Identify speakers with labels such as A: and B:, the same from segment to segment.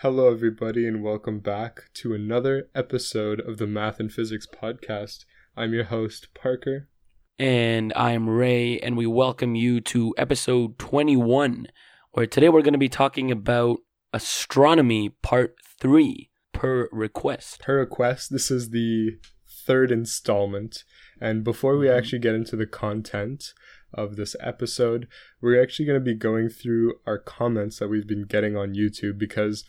A: Hello, everybody, and welcome back to another episode of the Math and Physics Podcast. I'm your host, Parker.
B: And I'm Ray, and we welcome you to episode 21, where today we're going to be talking about astronomy part 3 per request.
A: Per request, this is the third installment. And before we mm-hmm. actually get into the content of this episode, we're actually going to be going through our comments that we've been getting on YouTube because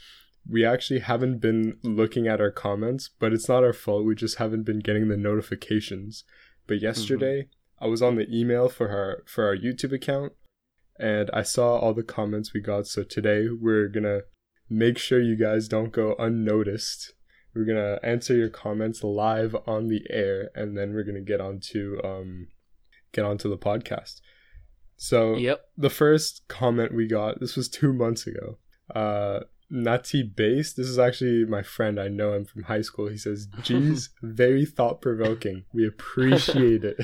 A: we actually haven't been looking at our comments, but it's not our fault. We just haven't been getting the notifications. But yesterday, I was on the email for our for our YouTube account and I saw all the comments we got. So today we're going to make sure you guys don't go unnoticed. We're going to answer your comments live on the air and then we're going to get onto um get onto the podcast. So
B: Yep.
A: the first comment we got, this was 2 months ago. Uh Nati Base, this is actually my friend. I know him from high school. He says, "Geez, very thought provoking. We appreciate it.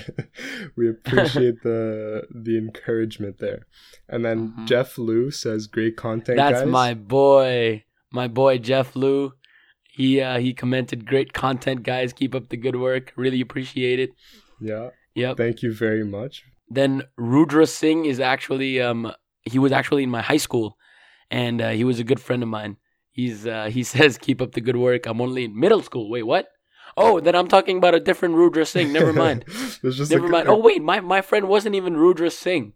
A: we appreciate the the encouragement there." And then
B: Mhm.
A: Jeff Liu says, "Great content,
B: That's
A: guys."
B: my boy, my boy Jeff Liu. He uh, he commented, "Great content, guys. Keep up the good work. Really appreciate it."
A: yeah.
B: Yep.
A: Thank you very much.
B: Then Rudra Singh is actually um he was actually in my high school, and uh, he was a good friend of mine. He's uh, he says, "Keep up the good work." I'm only in middle school. Wait, what? Oh, then I'm talking about a different Rudra Singh. Never mind.
A: Just
B: Never mind. Oh wait, my my friend wasn't even Rudra Singh.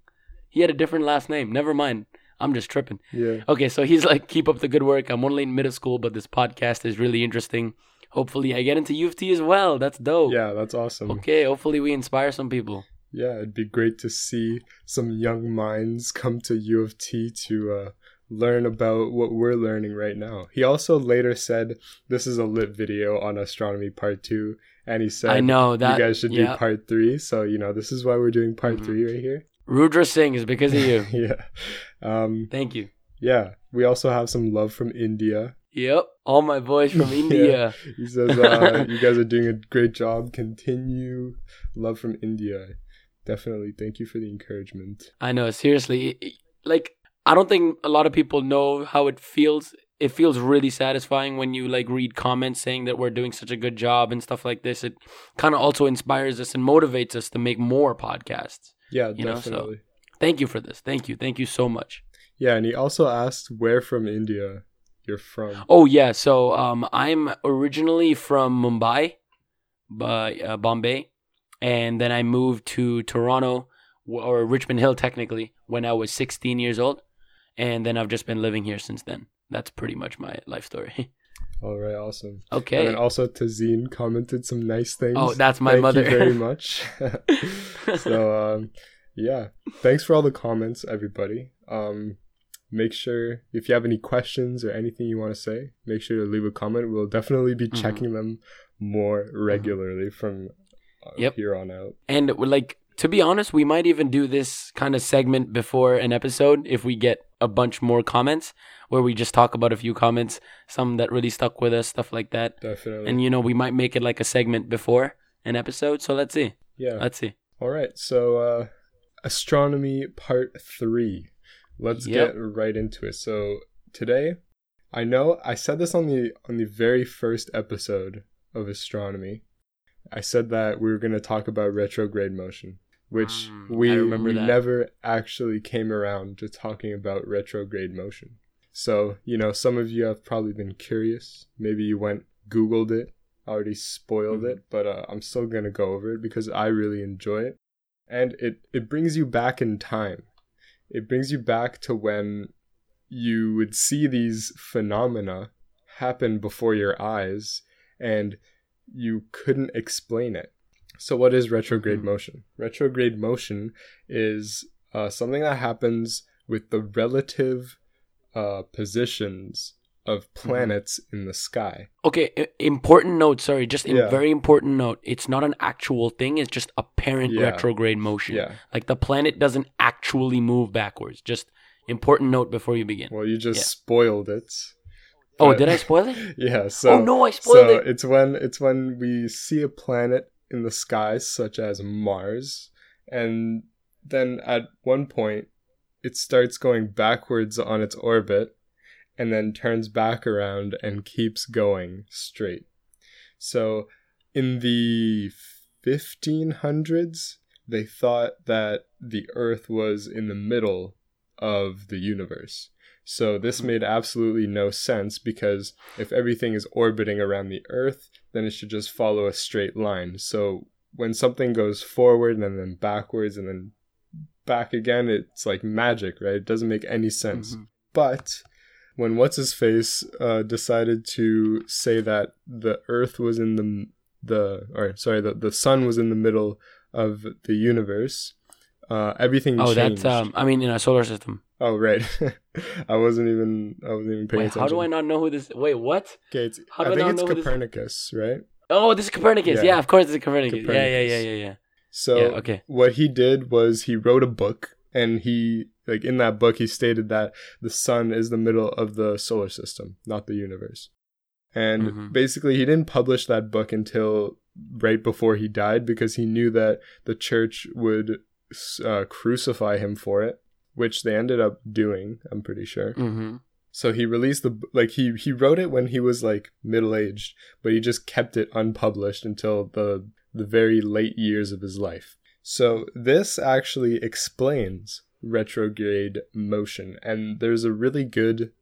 B: He had a different last name. Never mind. I'm just tripping.
A: yeah.
B: Okay, so he's like, keep up the good work. I'm only in middle school, but this podcast is really interesting. Hopefully, I get into U of T as well. That's dope.
A: Yeah, that's awesome.
B: Okay, hopefully we inspire some people.
A: Yeah, it'd be great to see some young minds come to U of T to uh, learn about what we're learning right now. He also later said this is a lit video on astronomy part two, and he said
B: I know that.
A: you guys should
B: yeah.
A: do part three. So you know this is why we're doing part
B: Mhm.
A: three right here.
B: Rudra Singh is because of you.
A: yeah, um,
B: Thank you.
A: yeah. We also have some love from India.
B: Yep, all my boys from
A: Yeah.
B: India.
A: He says uh, you guys are doing a great job. Continue. Love from India. Definitely. Thank you for the encouragement.
B: I know, seriously. Like, I don't think a lot of people know how it feels. It feels really satisfying when you like read comments saying that we're doing such a good job and stuff like this. It kind of also inspires us and motivates us to make more podcasts.
A: Yeah,
B: You know, so-
A: definitely.
B: Thank you for this. Thank you. Thank you so much.
A: Yeah, and he also asked where from India you're from.
B: Oh yeah, so um, I'm originally from Mumbai, but uh, Bombay, and then I moved to Toronto or Richmond Hill technically when I was 16 years old, and then I've just been living here since then. That's pretty much my life story.
A: All right, awesome. And
B: okay.
A: then also Tazeen commented some nice things.
B: Oh, that's my
A: Thank
B: mother.
A: you very much. so um, yeah, thanks for all the comments, everybody. Um, make sure if you have any questions or anything you want to say, make sure to leave a comment. We'll definitely be
B: Mhm.
A: checking them more regularly from uh,
B: Yep.
A: here on out.
B: And like, to be honest, we might even do this kind of segment before an episode if we get a bunch more comments, where we just talk about a few comments, some that really stuck with us, stuff like that.
A: Definitely.
B: And you know, we might make it like a segment before an episode. So let's see.
A: yeah.
B: Let's see.
A: All right, so uh, astronomy part three. Let's
B: Yep.
A: get right into it. So today, I know I said this on the on the very first episode of astronomy. I said that we were going to talk about retrograde motion, which
B: Mm,
A: we
B: remember
A: we
B: that.
A: never actually came around to talking about retrograde motion. So you know, some of you have probably been curious. Maybe you went googled it, already spoiled
B: Mhm.
A: it, but uh, I'm still gonna go over it because I really enjoy it and it it brings you back in time it brings you back to when you would see these phenomena happen before your eyes and you couldn't explain it so what is retrograde
B: Mhm.
A: motion retrograde motion is uh, something that happens with the relative uh, positions of mm-hmm. planets in the sky
B: Okay, i- important note. Sorry, just a
A: Yeah.
B: very important note. It's not an actual thing. It's just apparent
A: Yeah.
B: retrograde motion.
A: yeah
B: Like the planet doesn't actually move backwards. Just important note before you begin.
A: well you just
B: Yeah.
A: spoiled it
B: oh,
A: uh,
B: did I spoil it?
A: yeah oh, so
B: oh no, I spoiled
A: so
B: it.
A: it's when it's when we see a planet in the sky such as mars and then at one point it starts going backwards on its orbit and then turns back around and keeps going straight. So in the 1500s, they thought that the Earth was in the middle of the universe. So this made absolutely no sense because if everything is orbiting around the Earth, then it should just follow a straight line. So when something goes forward and then backwards and then back again, it's like magic, right? It doesn't make any sense.
B: Mhm.
A: But when what's his face uh, decided to say that the Earth was in the the or sorry the the sun was in the middle of the universe, uh, everything
B: Oh,
A: changed.
B: that's um. I mean, in a solar system.
A: oh right, I wasn't even I wasn't even paying
B: Wait,
A: attention.
B: how do I not know who this? Wait, what?
A: Okay, it's,
B: how do
A: I
B: I
A: think it's
B: who this-
A: Copernicus, right?
B: Oh, this is Copernicus.
A: Yeah.
B: Yeah, of course, it's Copernicus. Yeah, yeah, yeah, yeah, yeah.
A: So
B: Yeah, okay.
A: what he did was he wrote a book and he like in that book he stated that the sun is the middle of the solar system, not the universe. And
B: Mhm.
A: basically he didn't publish that book until right before he died because he knew that the church would uh, crucify him for it, which they ended up doing, I'm pretty sure.
B: Mm-hmm.
A: So he released the like he he wrote it when he was like middle aged, but he just kept it unpublished until the the very late years of his life. So this actually explains retrograde motion, and there's a really good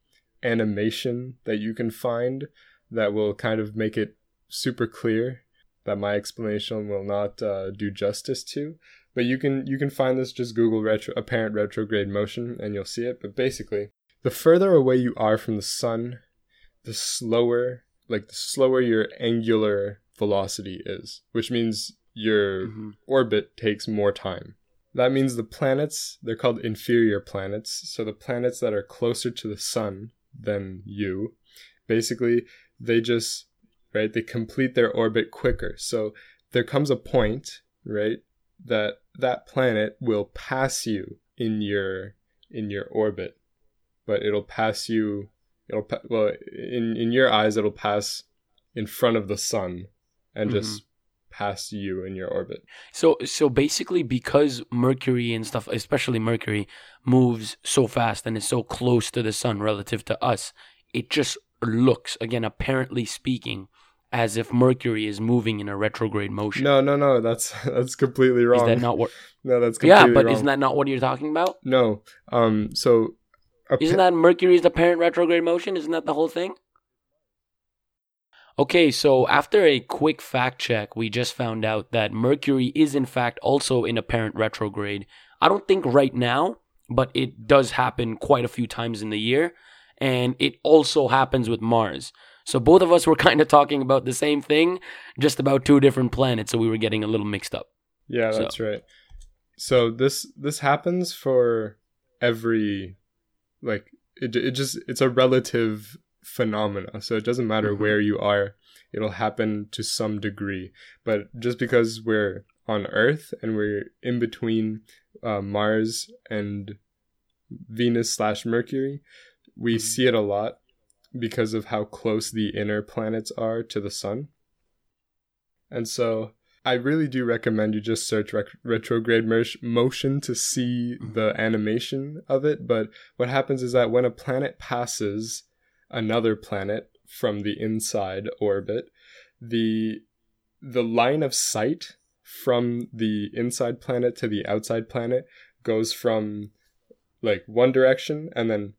A: animation that you can find that will kind of make it super clear that my explanation will not uh, do justice to. But you can you can find this just Google retro apparent retrograde motion and you'll see it. But basically, the further away you are from the sun, the slower like the slower your angular velocity is, which means your
B: Mm-hmm.
A: orbit takes more time. That means the planets, they're called inferior planets. So the planets that are closer to the sun than you, basically, they just, right, they complete their orbit quicker. So there comes a point, right, that that planet will pass you in your in your orbit but it'll pass you it'll pa- well in in your eyes it'll pass in front of the sun and just pass you in your orbit
B: So, so basically, because Mercury and stuff, especially Mercury, moves so fast and is so close to the sun relative to us, it just looks, again, apparently speaking, as if Mercury is moving in a retrograde motion.
A: no no no that's that's completely
B: is
A: wrong
B: that not what?
A: no that's completely wrong?
B: Yeah, but
A: wrong.
B: isn't that not what you're talking about?
A: no um so a
B: Isn't that Mercury's apparent retrograde motion? Isn't that the whole thing? Okay, so after a quick fact check, we just found out that Mercury is in fact also in apparent retrograde. I don't think right now, but it does happen quite a few times in the year, and it also happens with Mars. So both of us were kind of talking about the same thing, just about two different planets, so we were getting a little mixed up.
A: Yeah,
B: So-
A: that's right. So this this happens for every like it it just it's a relative phenomena. So it doesn't matter
B: Mhm.
A: where you are, it'll happen to some degree. But just because we're on Earth and we're in between uh, Mars and Venus slash Mercury, we
B: Mhm.
A: see it a lot because of how close the inner planets are to the sun. And so I really do recommend you just search rec- retrograde mer- motion to see the animation of it. But what happens is that when a planet passes another planet from the inside orbit, the the line of sight from the inside planet to the outside planet goes from like one direction and then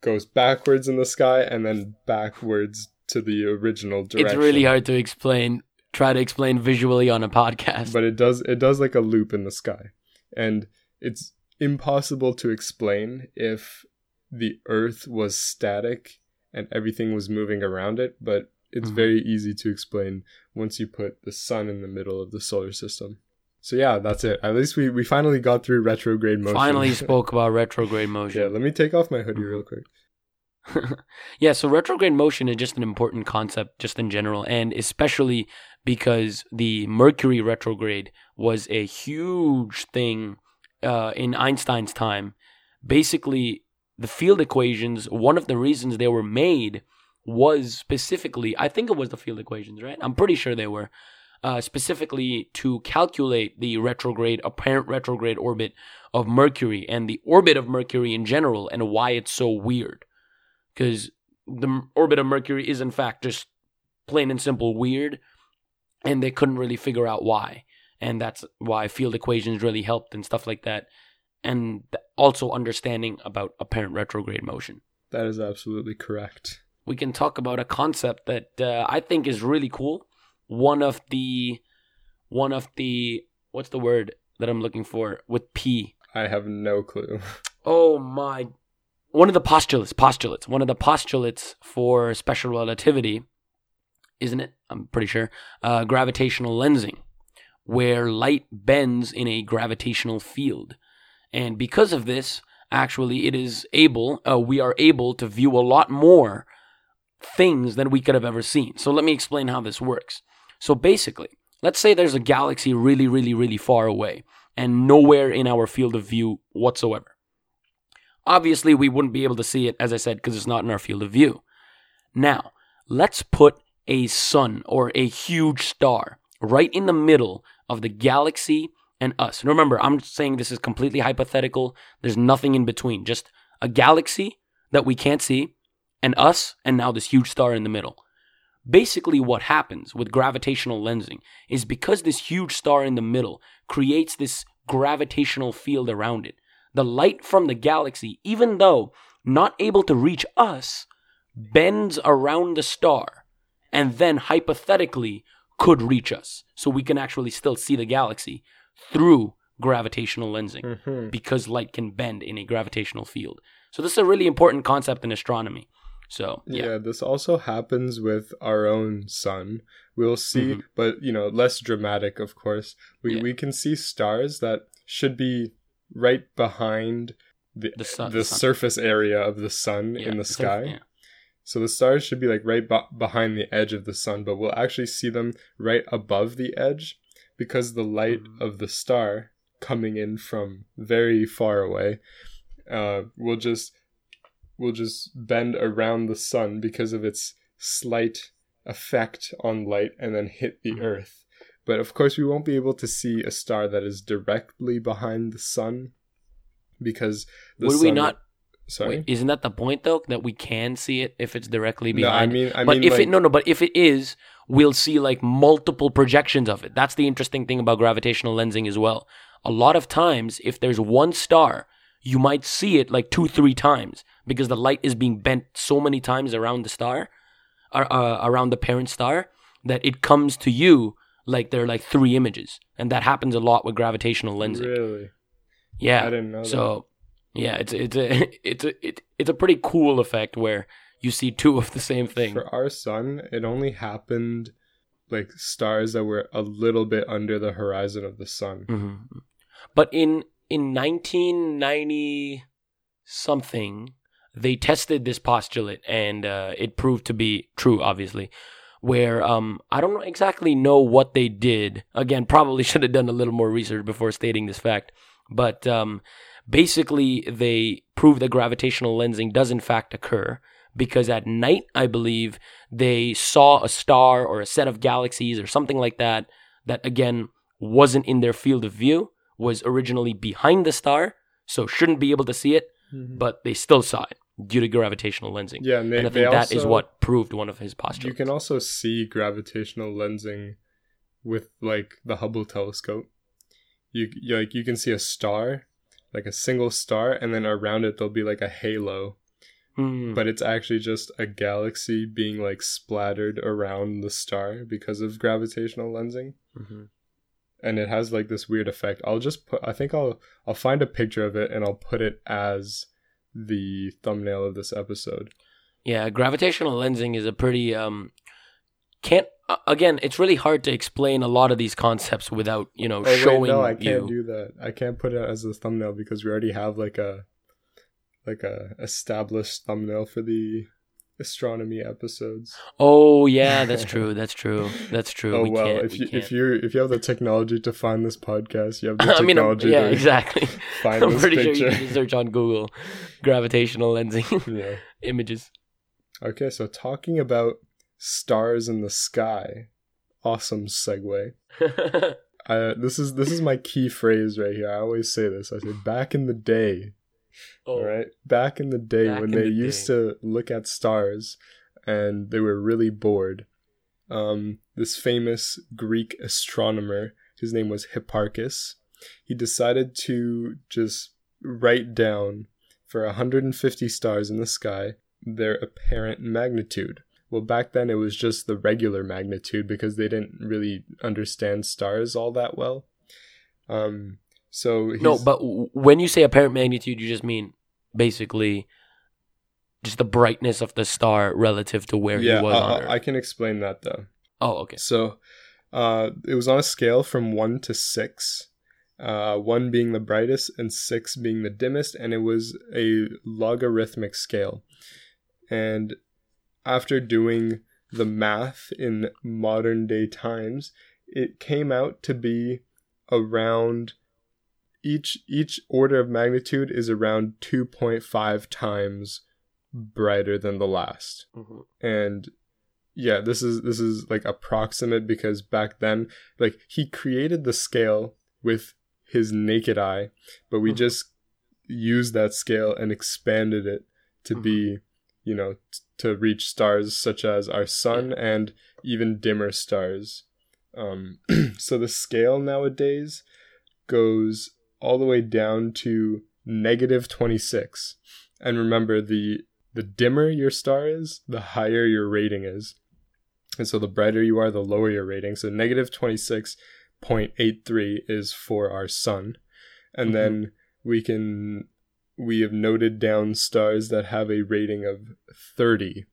A: goes backwards in the sky and then backwards to the original direction.
B: It's really hard to explain. Try to explain visually on a podcast.
A: but it does it does like a loop in the sky and it's impossible to explain if the earth was static and everything was moving around it but it's
B: Mhm.
A: very easy to explain once you put the sun in the middle of the solar system so yeah that's it at least we we finally got through retrograde motion
B: Finally spoke about retrograde motion.
A: yeah let me take off my hoodie real quick
B: yeah, so retrograde motion is just an important concept just in general, and especially because the Mercury retrograde was a huge thing uh, in Einstein's time. Basically, the field equations, one of the reasons they were made was specifically, I think it was the field equations, right? I'm pretty sure they were. Uh, specifically to calculate the retrograde, apparent retrograde orbit of Mercury and the orbit of Mercury in general and why it's so weird. because the orbit of Mercury is in fact just plain and simple weird, and they couldn't really figure out why. And that's why field equations really helped and stuff like that. And also understanding about apparent retrograde motion.
A: That is absolutely correct.
B: We can talk about a concept that uh, I think is really cool. One of the, one of the, what's the word that I'm looking for with P?
A: I have no clue.
B: Oh my. One of the postulates, postulates, one of the postulates for special relativity, isn't it? I'm pretty sure. Uh, gravitational lensing, where light bends in a gravitational field. And because of this, actually, it is able, uh, we are able to view a lot more things than we could have ever seen. So let me explain how this works. So basically, let's say there's a galaxy really, really, really far away and nowhere in our field of view whatsoever. Obviously, we wouldn't be able to see it, as I said, because it's not in our field of view. Now, let's put a sun or a huge star right in the middle of the galaxy and us. And remember, I'm saying this is completely hypothetical. There's nothing in between, just a galaxy that we can't see, and us, and now this huge star in the middle. Basically, what happens with gravitational lensing is because this huge star in the middle creates this gravitational field around it. The light from the galaxy, even though not able to reach us, bends around the star and then hypothetically could reach us. So we can actually still see the galaxy through gravitational lensing
A: hmm
B: because light can bend in a gravitational field. So this is a really important concept in astronomy. So
A: Yeah.
B: yeah,
A: this also happens with our own sun. We'll see,
B: Mhm.
A: but you know, less dramatic, of course. We
B: Yeah.
A: we can see stars that should be right behind the
B: The sun-
A: the
B: the sun.
A: surface area of the sun
B: yeah,
A: in the sky. So the stars should be like right be- behind the edge of the sun, but we'll actually see them right above the edge because the light
B: Mhm.
A: of the star coming in from very far away uh, will just will just bend around the sun because of its slight effect on light and then hit the
B: Mhm.
A: earth. But of course, we won't be able to see a star that is directly behind the sun because the
B: Would we
A: sun-
B: not?
A: Sorry.
B: Wait, isn't that the point though? That we can see it if it's directly
A: no, I
B: behind.
A: mean, I
B: but
A: mean,
B: if
A: like,
B: it no no, but if it is, we'll see like multiple projections of it. That's the interesting thing about gravitational lensing as well. A lot of times, if there's one star, you might see it like two three times because the light is being bent so many times around the star, uh, uh, around the parent star, that it comes to you like there are like three images, and that happens a lot with gravitational lensing.
A: Really?
B: Yeah.
A: I didn't know that.
B: Yeah, it's it's a it's a it, it's a pretty cool effect where you see two of the same thing.
A: For our sun, it only happened like stars that were a little bit under the horizon of the sun.
B: hmm But in in 1990 something, they tested this postulate and uh, it proved to be true. Obviously, where um I don't exactly know what they did. Again, probably should have done a little more research before stating this fact. But um, basically, they proved that gravitational lensing does in fact occur because at night, I believe, they saw a star or a set of galaxies or something like that that again wasn't in their field of view, was originally behind the star, so shouldn't be able to see it, mm-hmm. but they still saw it due to gravitational lensing.
A: Yeah, and, they,
B: and I think that is
A: also-
B: what proved one of his postulates.
A: you can also see gravitational lensing with like the Hubble telescope. You, you like you can see a star, like a single star, and then around it there'll be like a halo,
B: Hmm.
A: but it's actually just a galaxy being like splattered around the star because of gravitational lensing.
B: Mhm.
A: and it has like this weird effect. I'll just put I think I'll I'll find a picture of it and I'll put it as the thumbnail of this episode.
B: Yeah, gravitational lensing is a pretty um can't Uh, again, it's really hard to explain a lot of these concepts without, you know,
A: Oh wait,
B: showing
A: no, I can't
B: you.
A: do that. I can't put it as a thumbnail because we already have like a like a established thumbnail for the astronomy episodes.
B: oh, yeah, that's true. That's true. That's true.
A: Oh
B: we
A: well,
B: can't,
A: if
B: we
A: you
B: can't.
A: if you if you have the technology to find this podcast, you have the
B: I mean,
A: technology
B: yeah,
A: to
B: exactly.
A: find
B: I'm pretty
A: picture.
B: sure you can search on Google gravitational lensing
A: yeah.
B: images.
A: Okay, so talking about stars in the sky, awesome segue. Uh, this is this is my key phrase right here. I always say this. I say back in the day,
B: Oh,
A: All right. Back in the day when they
B: the
A: used
B: day.
A: to look at stars and they were really bored, um, this famous Greek astronomer, his name was Hipparchus, he decided to just write down for 150 stars in the sky their apparent magnitude. Well, back then it was just the regular magnitude because they didn't really understand stars all that well. Um, so he's,
B: No, but when you say apparent magnitude, you just mean basically just the brightness of the star relative to where
A: yeah,
B: he was
A: I,
B: on
A: I can explain that though.
B: oh, okay.
A: So, uh, it was on a scale from one to six, uh, one being the brightest and six being the dimmest, and it was a logarithmic scale. And after doing the math in modern day times, it came out to be around each each order of magnitude is around 2.5 times brighter than the last
B: Mhm.
A: and yeah this is this is like approximate because back then like he created the scale with his naked eye but we
B: Mhm.
A: just used that scale and expanded it to be you know t- to reach stars such as our sun and even dimmer stars. Um so the scale nowadays goes all the way down to negative 26 and remember the the dimmer your star is the higher your rating is. And so the brighter you are the lower your rating. So negative 26.83 is for our sun. And
B: Mhm.
A: then we can we have noted down stars that have a rating of 30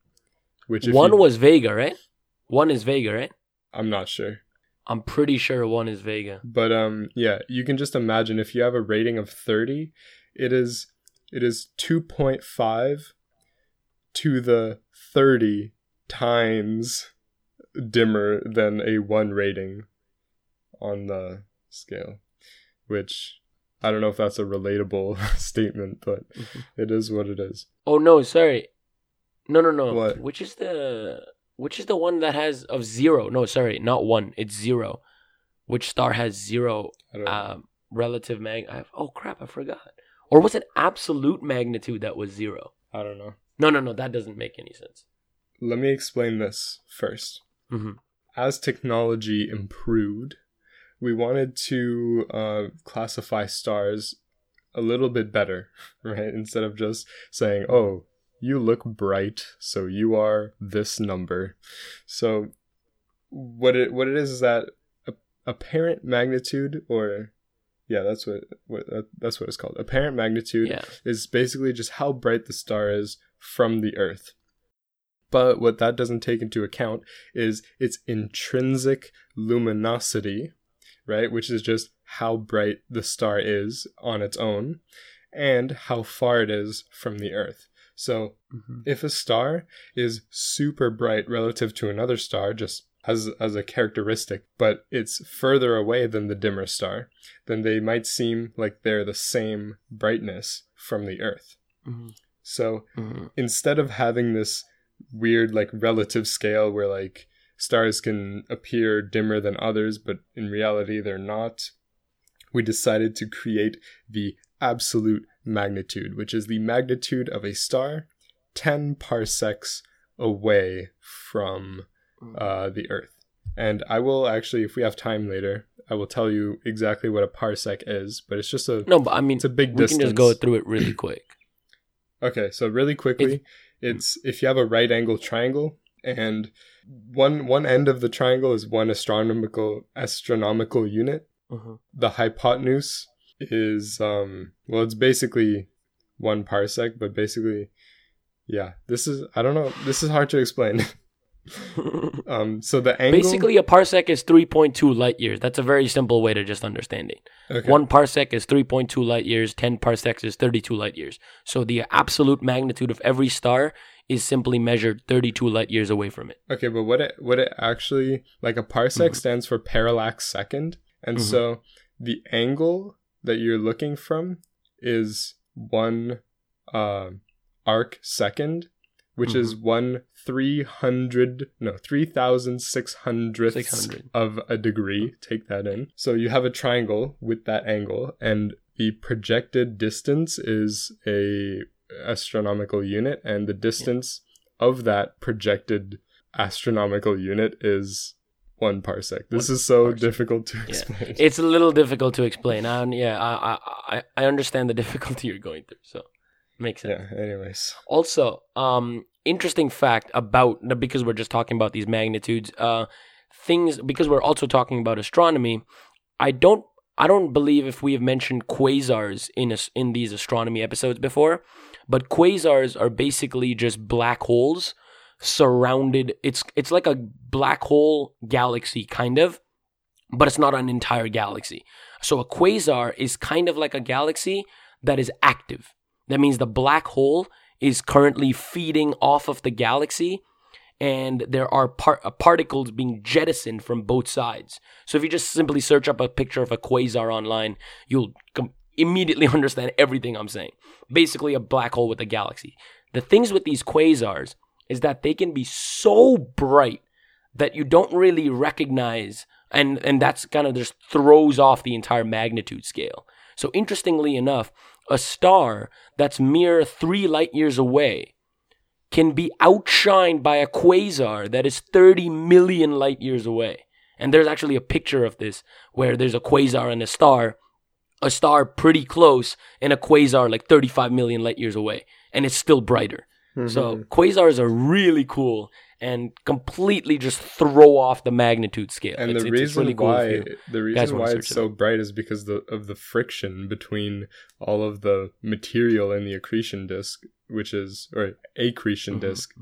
A: which
B: One
A: you-
B: was Vega, right? One is Vega, right?
A: i'm not sure
B: I'm pretty sure one is Vega.
A: But um yeah, you can just imagine if you have a rating of 30, it is it is 2.5 to the 30 times dimmer than a 1 rating on the scale, which I don't know if that's a relatable statement, but
B: Mhm.
A: it is what it is.
B: Oh no, sorry. No, no, no.
A: What?
B: Which is the which is the one that has of zero? No, sorry, not one. It's zero. Which star has zero um, relative mag? I, have, oh crap, I forgot. Or was it absolute magnitude that was zero?
A: I don't know.
B: No, no, no. That doesn't make any sense.
A: Let me explain this first.
B: hmm
A: as technology improved, we wanted to uh, classify stars a little bit better, right? Instead of just saying, oh, you look bright, so you are this number. So, what it what it is is that apparent magnitude, or yeah, that's what, what that, that's what it's called. Apparent magnitude
B: Yeah.
A: is basically just how bright the star is from the Earth. But what that doesn't take into account is its intrinsic luminosity, right? Which is just how bright the star is on its own and how far it is from the Earth. So
B: hmm
A: if a star is super bright relative to another star, just as, as a characteristic, but it's further away than the dimmer star, then they might seem like they're the same brightness from the Earth.
B: hmm
A: So
B: hmm
A: instead of having this weird like relative scale where like stars can appear dimmer than others but in reality they're not. We decided to create the absolute magnitude which is the magnitude of a star 10 parsecs away from uh, the earth. And i will actually if we have time later i will tell you exactly what a parsec is but it's just a
B: No, but I mean,
A: it's a big
B: we
A: distance
B: can just go through it really quick.
A: Okay, so really quickly, it's if you have a right angle triangle and one one end of the triangle is one astronomical astronomical unit.
B: hmm
A: The hypotenuse is um well it's basically one parsec, but basically yeah, this is I don't know, this is hard to explain. um so the angle
B: Basically, a parsec is 3.2 light years. That's a very simple way to just understand it.
A: okay.
B: One parsec is 3.2 light years, 10 parsecs is 32 light years. So the absolute magnitude of every star is simply measured 32 light years away from it.
A: Okay, but what it what it actually like a parsec
B: Mhm.
A: stands for parallax second, and
B: Mhm.
A: so the angle that you're looking from is one uh, arc second, which is
B: Mm-hmm.
A: one three hundred no three thousand six hundredths of a degree. Take that in. So you have a triangle with that angle, and the projected distance is a astronomical unit, and the distance of that projected astronomical unit is one parsec. This
B: One
A: is so
B: parsec.
A: difficult to
B: Yeah.
A: explain.
B: It's a little difficult to explain. I, yeah, I, I- I understand the difficulty you're going through. So makes sense.
A: yeah. Anyways.
B: Also, um, interesting fact about because we're just talking about these magnitudes, uh, things because we're also talking about astronomy. I don't, I don't believe if we have mentioned quasars in us in these astronomy episodes before, but quasars are basically just black holes surrounded. It's it's like a black hole galaxy kind of, but it's not an entire galaxy. So a quasar is kind of like a galaxy that is active. That means the black hole is currently feeding off of the galaxy and there are par- uh, particles being jettisoned from both sides. So if you just simply search up a picture of a quasar online, you'll com- immediately understand everything I'm saying. Basically, a black hole with a galaxy. The things with these quasars is that they can be so bright that you don't really recognize, and and that's kind of just throws off the entire magnitude scale. So interestingly enough, a star that's mere three light years away can be outshined by a quasar that is 30 million light years away. And there's actually a picture of this where there's a quasar and a star, a star pretty close, and a quasar like 35 million light years away. And it's still brighter. So
A: Mhm.
B: quasars are really cool and completely just throw off the magnitude scale.
A: and
B: It's-
A: the
B: it's-
A: reason
B: really cool
A: why the reason why it's so
B: up.
A: bright is because the of the friction between all of the material in the accretion disk, which is or accretion
B: Mhm.
A: disk.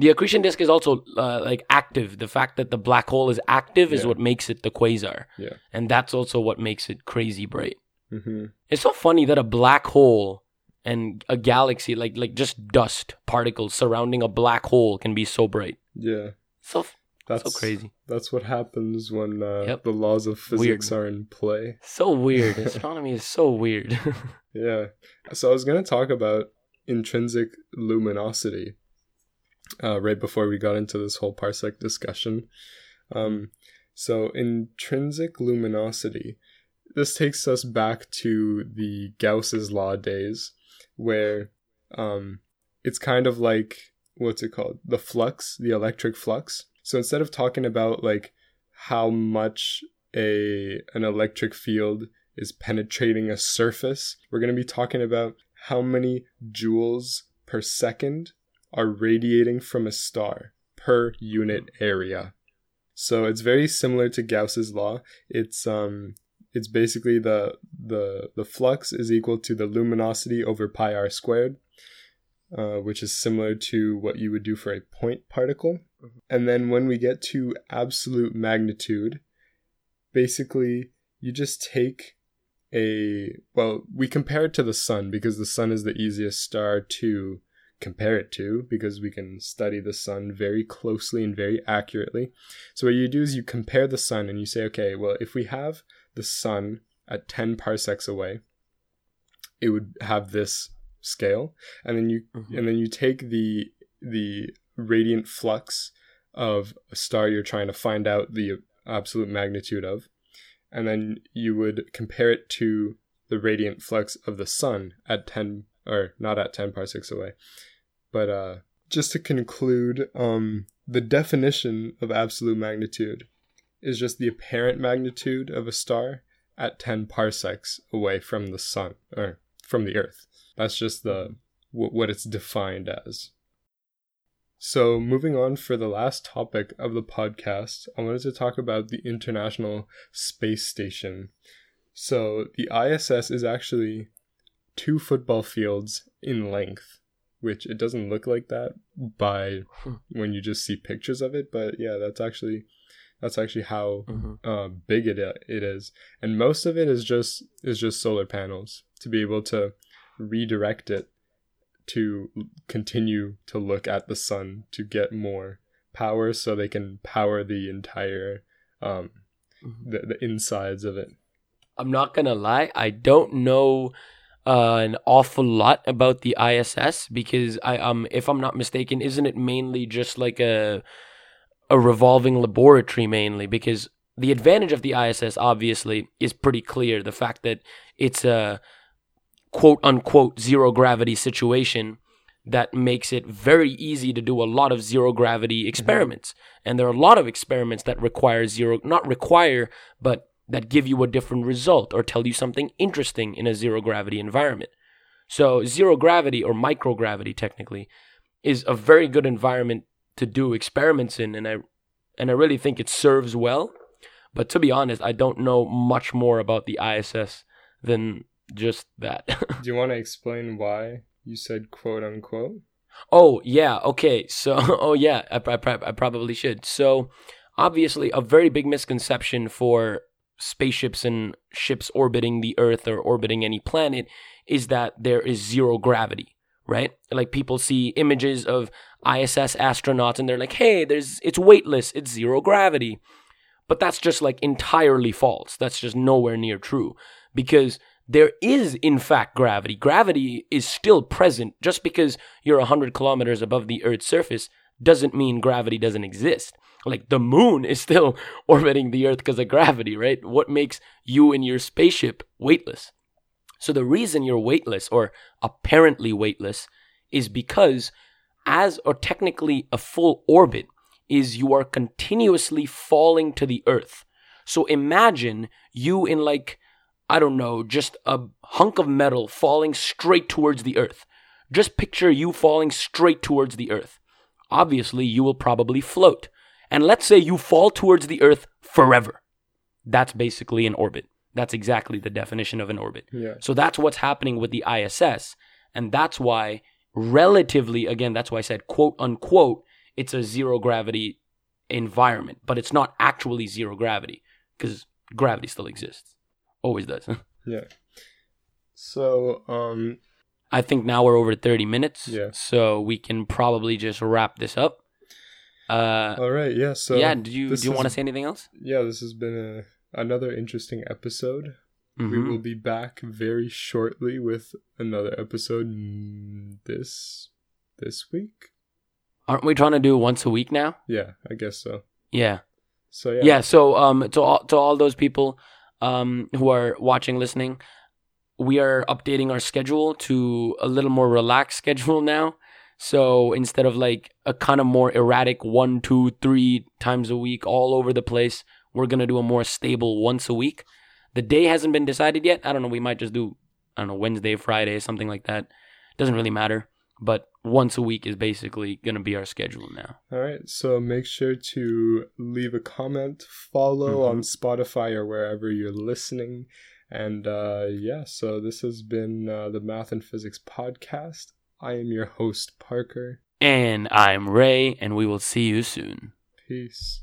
B: The accretion disk is also uh, like active. The fact that the black hole is active is what makes it the quasar.
A: Yeah.
B: And that's also what makes it crazy bright.
A: hmm
B: It's so funny that a black hole and a galaxy, like like just dust particles surrounding a black hole, can be so bright.
A: Yeah,
B: So
A: that's
B: so crazy.
A: That's what happens when uh,
B: Yep.
A: the laws of physics
B: Weird.
A: are in play.
B: So weird. Astronomy is so weird.
A: Yeah. So I was going to talk about intrinsic luminosity uh, right before we got into this whole parsec discussion. Um, so, intrinsic luminosity, this takes us back to the Gauss's law days where um, it's kind of like what's it called? The flux, the electric flux. So, instead of talking about like how much a an electric field is penetrating a surface. We're going to be talking about how many joules per second are radiating from a star per unit area. So it's very similar to Gauss's law. It's um it's basically the the the flux is equal to the luminosity over pi r squared, uh, which is similar to what you would do for a point particle. And then when we get to absolute magnitude, basically you just take a well we compare it to the sun because the sun is the easiest star to compare it to because we can study the sun very closely and very accurately so what you do is you compare the sun and you say okay well if we have the sun at 10 parsecs away it would have this scale and then you
B: Mhm.
A: and then you take the the radiant flux of a star you're trying to find out the absolute magnitude of and then you would compare it to the radiant flux of the sun at 10 or not at 10 parsecs away but uh just to conclude um the definition of absolute magnitude is just the apparent magnitude of a star at 10 parsecs away from the sun or from the earth that's just the wh- what it's defined as so, moving on for the last topic of the podcast, I wanted to talk about the International Space Station. So, the ISS is actually two football fields in length, which it doesn't look like that by
B: Hmm.
A: when you just see pictures of it, but yeah, that's actually that's actually how
B: Mhm.
A: uh, big it it is, and most of it is just is just solar panels to be able to redirect it to continue to look at the sun to get more power, so they can power the entire um
B: Mhm.
A: the, the insides of it.
B: I'm not gonna lie, I don't know uh, an awful lot about the ISS because I um if I'm not mistaken, isn't it mainly just like a a revolving laboratory mainly because the advantage of the ISS obviously is pretty clear. The fact that it's a quote unquote zero gravity situation that makes it very easy to do a lot of zero gravity mm-hmm. experiments. And there are a lot of experiments that require zero, not require, but that give you a different result or tell you something interesting in a zero gravity environment. So, zero gravity or microgravity, technically, is a very good environment to do experiments in. And I, and I really think it serves well. But to be honest, I don't know much more about the ISS than just that.
A: Do you want to explain why you said quote unquote?
B: Oh yeah, okay. So oh yeah, I, I, I probably should. So obviously, a very big misconception for spaceships and ships orbiting the Earth or orbiting any planet is that there is zero gravity, right? Like people see images of ISS astronauts and they're like, "Hey, there's it's weightless, it's zero gravity." But that's just like entirely false. That's just nowhere near true because there is in fact gravity. Gravity is still present. Just because you're 100 kilometers above the Earth's surface doesn't mean gravity doesn't exist. Like the moon is still orbiting the Earth because of gravity, right? What makes you and your spaceship weightless? So the reason you're weightless or apparently weightless is because as or technically a full orbit is you are continuously falling to the earth. So imagine you in like I don't know, just a hunk of metal falling straight towards the earth. Just picture you falling straight towards the earth. Obviously, you will probably float. And let's say you fall towards the earth forever. That's basically an orbit. That's exactly the definition of an orbit.
A: Yeah.
B: So that's what's happening with the ISS. And that's why, relatively, again, that's why I said quote unquote, it's a zero gravity environment, but it's not actually zero gravity because gravity still exists. Always does.
A: Yeah. So, um,
B: I think now we're over 30 minutes.
A: Yeah.
B: So we can probably just wrap this up. Uh,
A: all right. Yeah. So,
B: yeah. Do you do you want to say anything else?
A: yeah, this has been a, another interesting episode. We
B: Mhm.
A: will be back very shortly with another episode this this week.
B: Aren't we trying to do once a week now?
A: Yeah, I guess so.
B: Yeah.
A: So
B: Yeah.
A: yeah,
B: so um to all to all those people um who are watching, listening, we are updating our schedule to a little more relaxed schedule now. So instead of like a kind of more erratic one, two, three times a week all over the place, we're gonna do a more stable once a week. The day hasn't been decided yet. I don't know, we might just do I don't know, Wednesday, Friday, something like that. Doesn't really matter. But once a week is basically gonna be our schedule now.
A: All right. So make sure to leave a comment, follow
B: Mhm.
A: on Spotify or wherever you're listening. And uh, yeah, so this has been uh, the Math and Physics Podcast. I am your host, Parker.
B: And I'm Ray, and we will see you soon.
A: Peace.